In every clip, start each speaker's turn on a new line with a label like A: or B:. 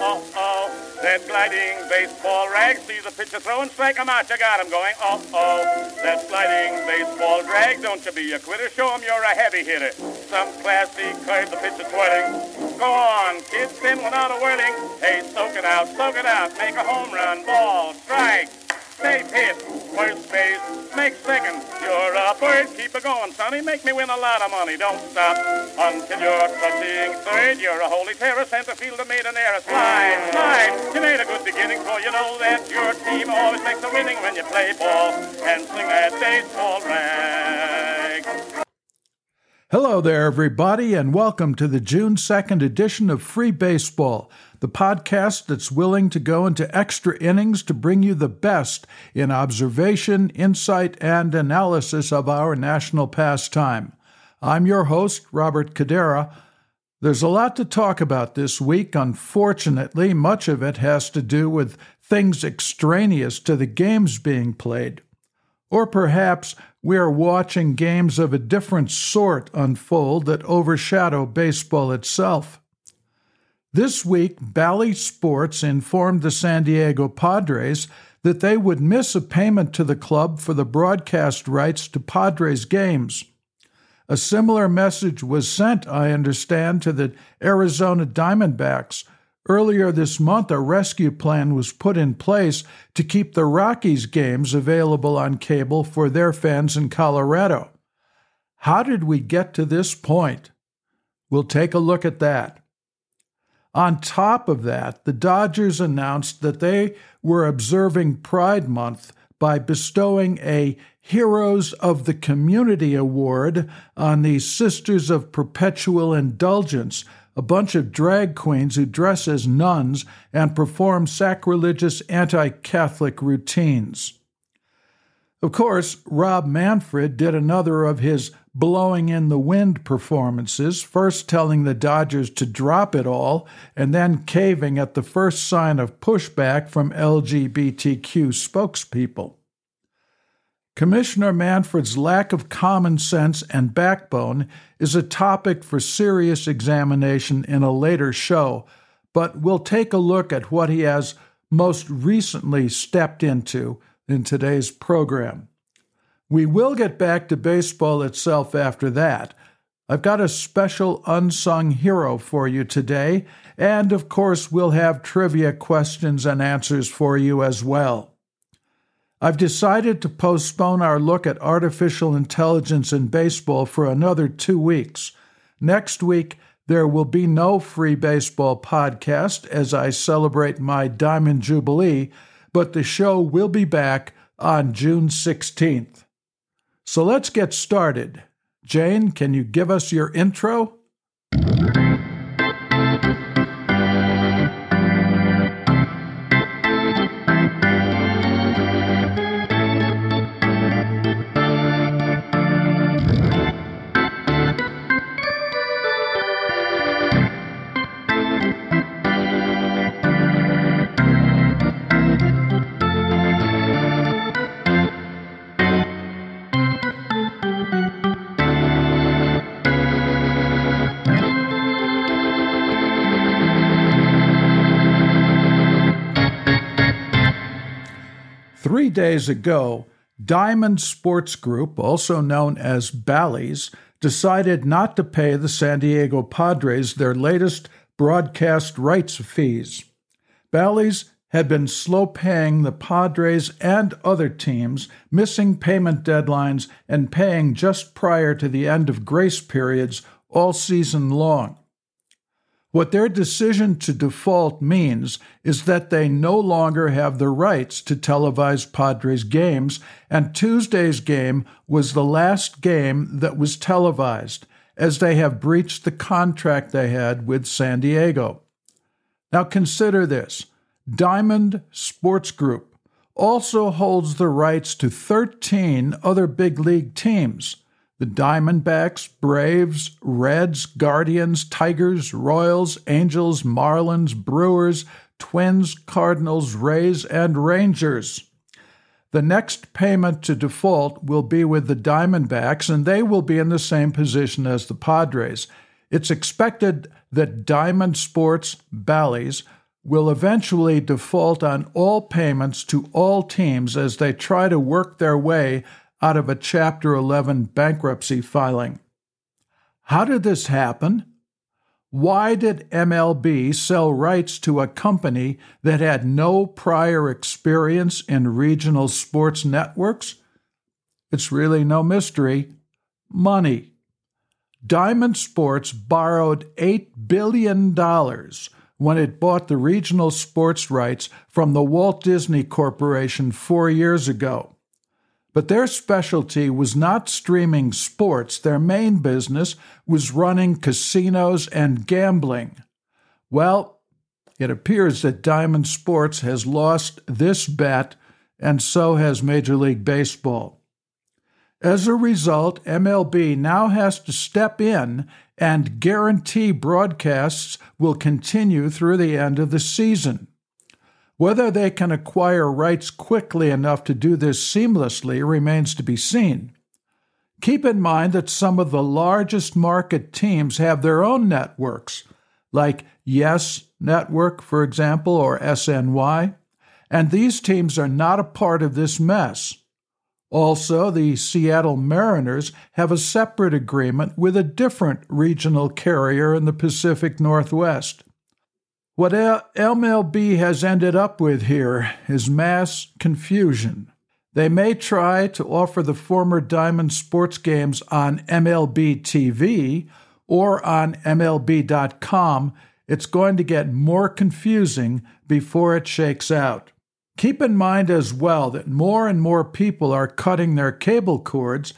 A: oh, oh. That gliding baseball rag, see the pitcher throw and strike him out, you got him going, oh, oh. That sliding baseball drag, don't you be a quitter, show him you're a heavy hitter. Some classy curve, the pitcher twirling. Go on, kids, spin without a whirling. Hey, soak it out, soak it out, make a home run, ball, strike. Safe hit, first base, make second. You're a bird, keep it going, sonny. Make me win a lot of money. Don't stop until you're touching third. You're a holy terror, center fielder made an error. Slide, slide. You made a good beginning, for you know that your team always makes a winning when you play ball and swing that baseball rag.
B: Hello there, everybody, and welcome to the June 2nd edition of Free Baseball the podcast that's willing to go into extra innings to bring you the best in observation, insight, and analysis of our national pastime. I'm your host, Robert Cadera. There's a lot to talk about this week. Unfortunately, much of it has to do with things extraneous to the games being played. Or perhaps we are watching games of a different sort unfold that overshadow baseball itself. This week, Bally Sports informed the San Diego Padres that they would miss a payment to the club for the broadcast rights to Padres games. A similar message was sent, I understand, to the Arizona Diamondbacks. Earlier this month, a rescue plan was put in place to keep the Rockies games available on cable for their fans in Colorado. How did we get to this point? We'll take a look at that. On top of that, the Dodgers announced that they were observing Pride Month by bestowing a Heroes of the Community Award on the Sisters of Perpetual Indulgence, a bunch of drag queens who dress as nuns and perform sacrilegious anti Catholic routines. Of course, Rob Manfred did another of his blowing in the wind performances, first telling the Dodgers to drop it all and then caving at the first sign of pushback from LGBTQ spokespeople. Commissioner Manfred's lack of common sense and backbone is a topic for serious examination in a later show, but we'll take a look at what he has most recently stepped into in today's program. We will get back to baseball itself after that. I've got a special unsung hero for you today, and of course, we'll have trivia questions and answers for you as well. I've decided to postpone our look at artificial intelligence in baseball for another two weeks. Next week, there will be no free baseball podcast as I celebrate my Diamond Jubilee but the show will be back on June 16th. So let's get started. Jane, can you give us your intro? Three days ago, Diamond Sports Group, also known as Bally's, decided not to pay the San Diego Padres their latest broadcast rights fees. Bally's had been slow paying the Padres and other teams, missing payment deadlines and paying just prior to the end of grace periods all season long. What their decision to default means is that they no longer have the rights to televise Padres games, and Tuesday's game was the last game that was televised, as they have breached the contract they had with San Diego. Now consider this Diamond Sports Group also holds the rights to 13 other big league teams the Diamondbacks, Braves, Reds, Guardians, Tigers, Royals, Angels, Marlins, Brewers, Twins, Cardinals, Rays, and Rangers. The next payment to default will be with the Diamondbacks, and they will be in the same position as the Padres. It's expected that Diamond Sports Bally's will eventually default on all payments to all teams as they try to work their way out of a Chapter 11 bankruptcy filing. How did this happen? Why did MLB sell rights to a company that had no prior experience in regional sports networks? It's really no mystery. Money. Diamond Sports borrowed $8 billion when it bought the regional sports rights from the Walt Disney Corporation four years ago. But their specialty was not streaming sports, their main business was running casinos and gambling. Well, it appears that Diamond Sports has lost this bet, and so has Major League Baseball. As a result, MLB now has to step in and guarantee broadcasts will continue through the end of the season. Whether they can acquire rights quickly enough to do this seamlessly remains to be seen. Keep in mind that some of the largest market teams have their own networks, like Yes Network, for example, or SNY, and these teams are not a part of this mess. Also, the Seattle Mariners have a separate agreement with a different regional carrier in the Pacific Northwest. What MLB has ended up with here is mass confusion. They may try to offer the former Diamond sports games on MLB TV or on MLB.com. It's going to get more confusing before it shakes out. Keep in mind as well that more and more people are cutting their cable cords,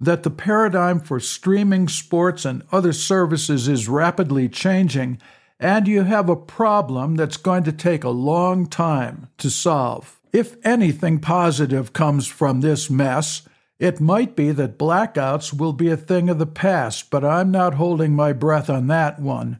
B: that the paradigm for streaming sports and other services is rapidly changing, and you have a problem that's going to take a long time to solve. If anything positive comes from this mess, it might be that blackouts will be a thing of the past, but I'm not holding my breath on that one.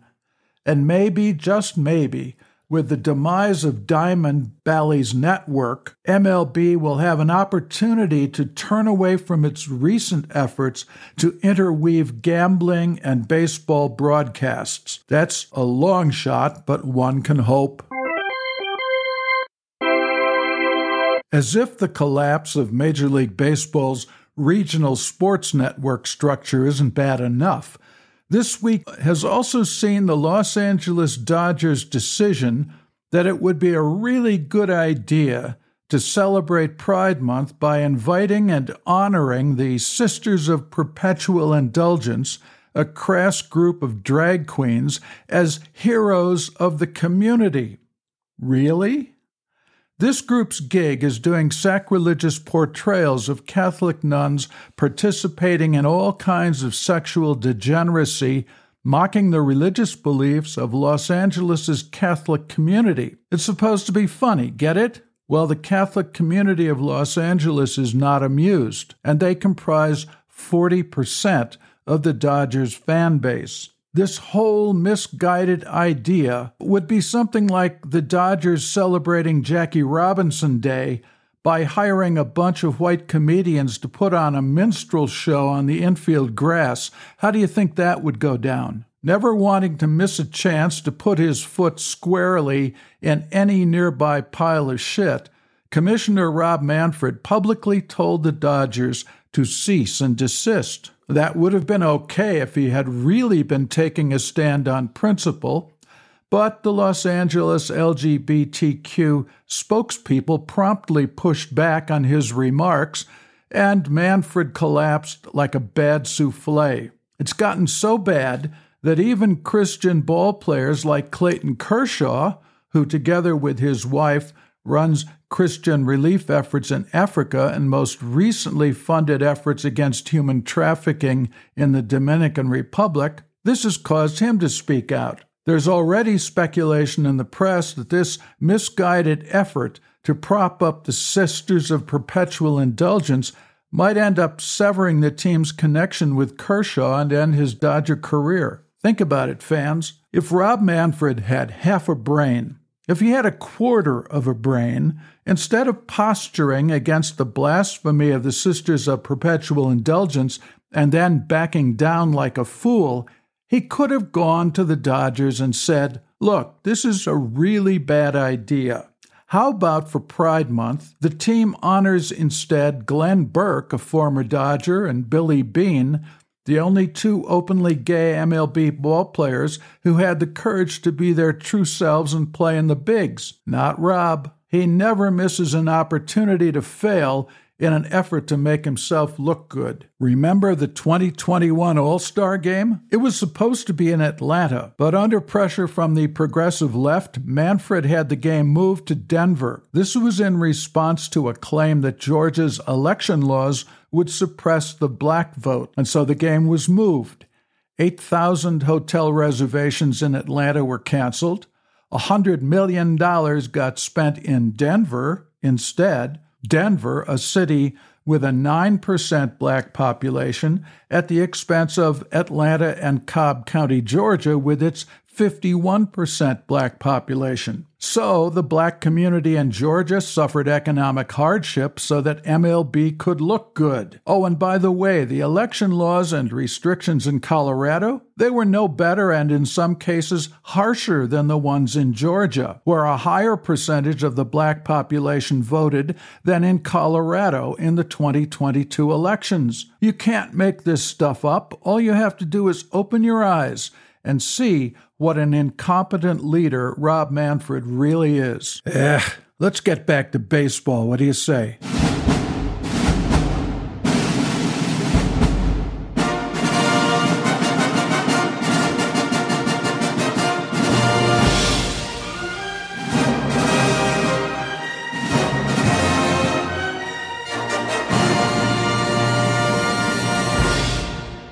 B: And maybe, just maybe, with the demise of Diamond Bally's network, MLB will have an opportunity to turn away from its recent efforts to interweave gambling and baseball broadcasts. That's a long shot, but one can hope. As if the collapse of Major League Baseball's regional sports network structure isn't bad enough. This week has also seen the Los Angeles Dodgers' decision that it would be a really good idea to celebrate Pride Month by inviting and honoring the Sisters of Perpetual Indulgence, a crass group of drag queens, as heroes of the community. Really? This group's gig is doing sacrilegious portrayals of Catholic nuns participating in all kinds of sexual degeneracy, mocking the religious beliefs of Los Angeles' Catholic community. It's supposed to be funny, get it? Well, the Catholic community of Los Angeles is not amused, and they comprise 40% of the Dodgers fan base this whole misguided idea would be something like the Dodgers celebrating Jackie Robinson Day by hiring a bunch of white comedians to put on a minstrel show on the infield grass. How do you think that would go down? Never wanting to miss a chance to put his foot squarely in any nearby pile of shit, Commissioner Rob Manfred publicly told the Dodgers to cease and desist. That would have been okay if he had really been taking a stand on principle, but the Los Angeles LGBTQ spokespeople promptly pushed back on his remarks, and Manfred collapsed like a bad souffle. It's gotten so bad that even Christian ball players like Clayton Kershaw, who together with his wife runs Christian relief efforts in Africa and most recently funded efforts against human trafficking in the Dominican Republic, this has caused him to speak out. There's already speculation in the press that this misguided effort to prop up the Sisters of Perpetual Indulgence might end up severing the team's connection with Kershaw and end his Dodger career. Think about it, fans. If Rob Manfred had half a brain, if he had a quarter of a brain, instead of posturing against the blasphemy of the Sisters of Perpetual Indulgence and then backing down like a fool, he could have gone to the Dodgers and said, Look, this is a really bad idea. How about for Pride Month, the team honors instead Glenn Burke, a former Dodger, and Billy Bean, the only two openly gay MLB ballplayers who had the courage to be their true selves and play in the bigs. Not Rob. He never misses an opportunity to fail in an effort to make himself look good. Remember the 2021 All Star game? It was supposed to be in Atlanta, but under pressure from the progressive left, Manfred had the game moved to Denver. This was in response to a claim that Georgia's election laws would suppress the black vote, and so the game was moved. 8,000 hotel reservations in Atlanta were canceled. $100 million got spent in Denver instead. Denver, a city with a 9% black population, at the expense of Atlanta and Cobb County, Georgia, with its 51% black population. So the black community in Georgia suffered economic hardship so that MLB could look good. Oh, and by the way, the election laws and restrictions in Colorado, they were no better and in some cases harsher than the ones in Georgia, where a higher percentage of the black population voted than in Colorado in the 2022 elections. You can't make this stuff up. All you have to do is open your eyes and see what an incompetent leader Rob Manfred really is. Eh, let's get back to baseball. What do you say?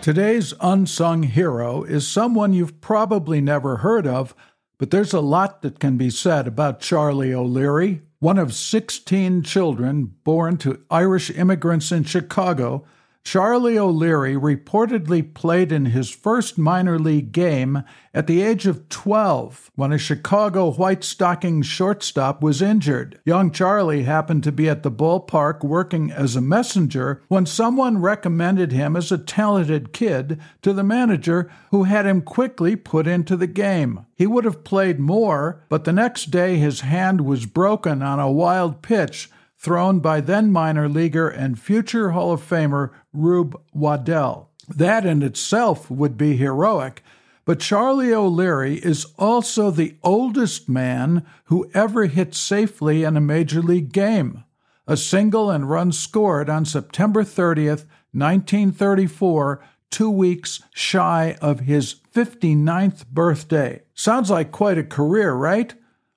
B: Today's unsung hero is someone you've probably never heard of, but there's a lot that can be said about Charlie O'Leary, one of 16 children born to Irish immigrants in Chicago Charlie O'Leary reportedly played in his first minor league game at the age of 12 when a Chicago White Stockings shortstop was injured. Young Charlie happened to be at the ballpark working as a messenger when someone recommended him as a talented kid to the manager who had him quickly put into the game. He would have played more, but the next day his hand was broken on a wild pitch thrown by then minor leaguer and future Hall of Famer Rube Waddell. That in itself would be heroic, but Charlie O'Leary is also the oldest man who ever hit safely in a major league game. A single and run scored on September 30th, 1934, two weeks shy of his 59th birthday. Sounds like quite a career, right?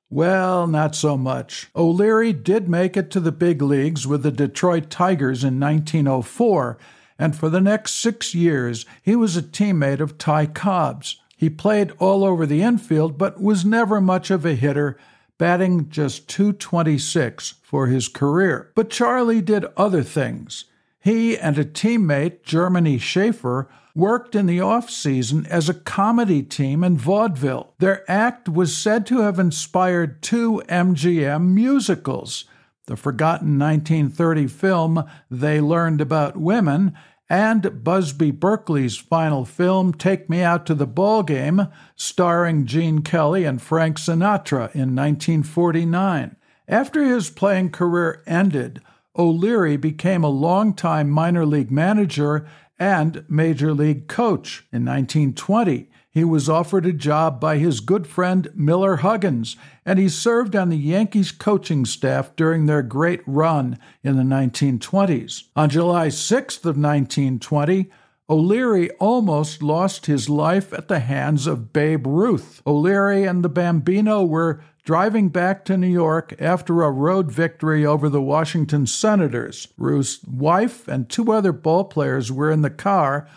B: Well, not so much. O'Leary did make it to the big leagues with the Detroit Tigers in 1904, and for the next six years he was a teammate of Ty Cobb's. He played all over the infield, but was never much of a hitter, batting just 226 for his career. But Charlie did other things. He and a teammate, Germany Schaefer, worked in the off season as a comedy team in vaudeville. Their act was said to have inspired two MGM musicals the forgotten 1930 film They Learned About Women and Busby Berkeley's final film Take Me Out to the Ball Game, starring Gene Kelly and Frank Sinatra in 1949. After his playing career ended, O'Leary became a longtime minor league manager and major league coach. In 1920, he was offered a job by his good friend Miller Huggins, and he served on the Yankees coaching staff during their great run in the 1920s. On July 6th of 1920, O'Leary almost lost his life at the hands of Babe Ruth. O'Leary and the Bambino were driving back to New York after a road victory over the Washington Senators. Ruth's wife and two other ballplayers were in the car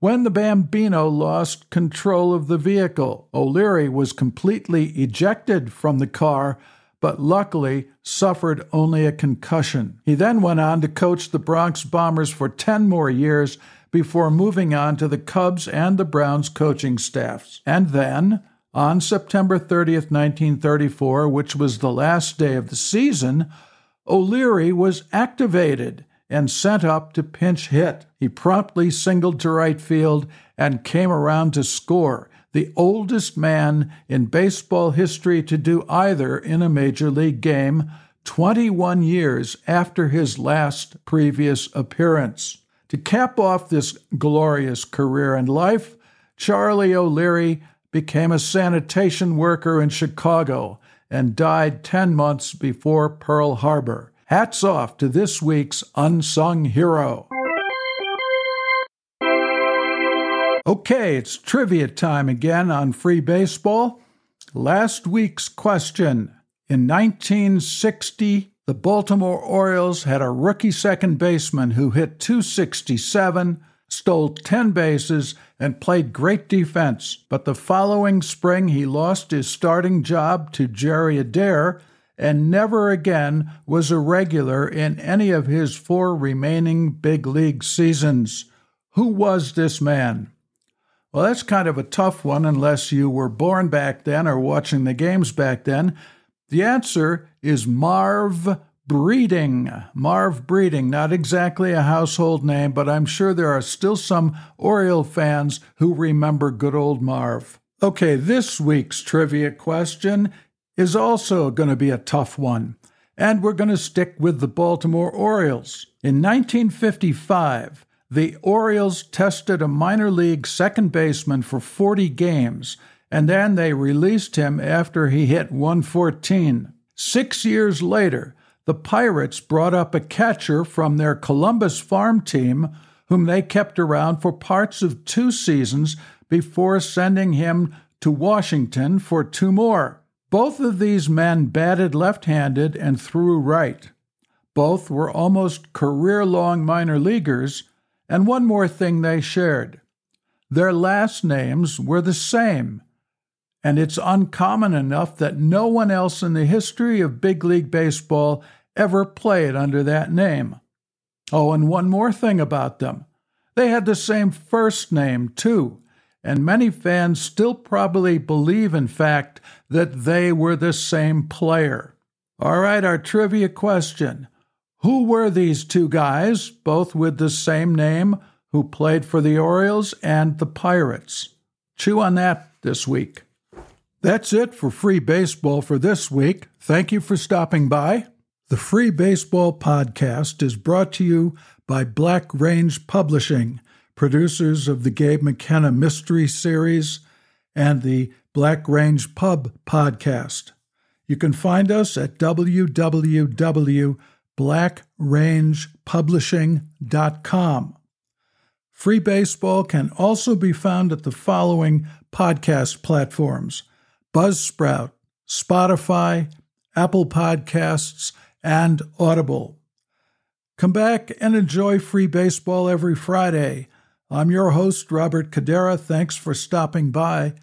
B: when the Bambino lost control of the vehicle. O'Leary was completely ejected from the car but luckily suffered only a concussion. He then went on to coach the Bronx Bombers for 10 more years before moving on to the Cubs and the Browns coaching staffs. And then, on September 30th, 1934, which was the last day of the season, O'Leary was activated and sent up to pinch hit. He promptly singled to right field and came around to score. the oldest man in baseball history to do either in a major league game, 21 years after his last previous appearance. To cap off this glorious career and life, Charlie O'Leary became a sanitation worker in Chicago and died 10 months before Pearl Harbor. Hats off to this week's unsung hero. Okay, it's trivia time again on free baseball. Last week's question. In 1960, the Baltimore Orioles had a rookie second baseman who hit 267, stole 10 bases, and played great defense. But the following spring, he lost his starting job to Jerry Adair and never again was a regular in any of his four remaining big league seasons. Who was this man? Well, that's kind of a tough one unless you were born back then or watching the games back then. The answer is Marv Breeding. Marv Breeding, not exactly a household name, but I'm sure there are still some Oriole fans who remember good old Marv. Okay, this week's trivia question is also going to be a tough one, and we're going to stick with the Baltimore Orioles. In 1955, the Orioles tested a minor league second baseman for 40 games and then they released him after he hit 114. Six years later, the Pirates brought up a catcher from their Columbus farm team, whom they kept around for parts of two seasons before sending him to Washington for two more. Both of these men batted left handed and threw right. Both were almost career long minor leaguers, and one more thing they shared their last names were the same and it's uncommon enough that no one else in the history of big league baseball ever played under that name. Oh, and one more thing about them they had the same first name, too, and many fans still probably believe, in fact, that they were the same player. All right, our trivia question Who were these two guys, both with the same name, who played for the Orioles and the Pirates? Chew on that this week. That's it for Free Baseball for this week. Thank you for stopping by. The Free Baseball Podcast is brought to you by Black Range Publishing, producers of the Gabe McKenna Mystery Series and the Black Range Pub Podcast. You can find us at www.blackrangepublishing.com. Free Baseball can also be found at the following podcast platforms Buzzsprout, Spotify, Apple Podcasts, and Audible. Come back and enjoy free baseball every Friday. I'm your host, Robert Cadera. Thanks for stopping by.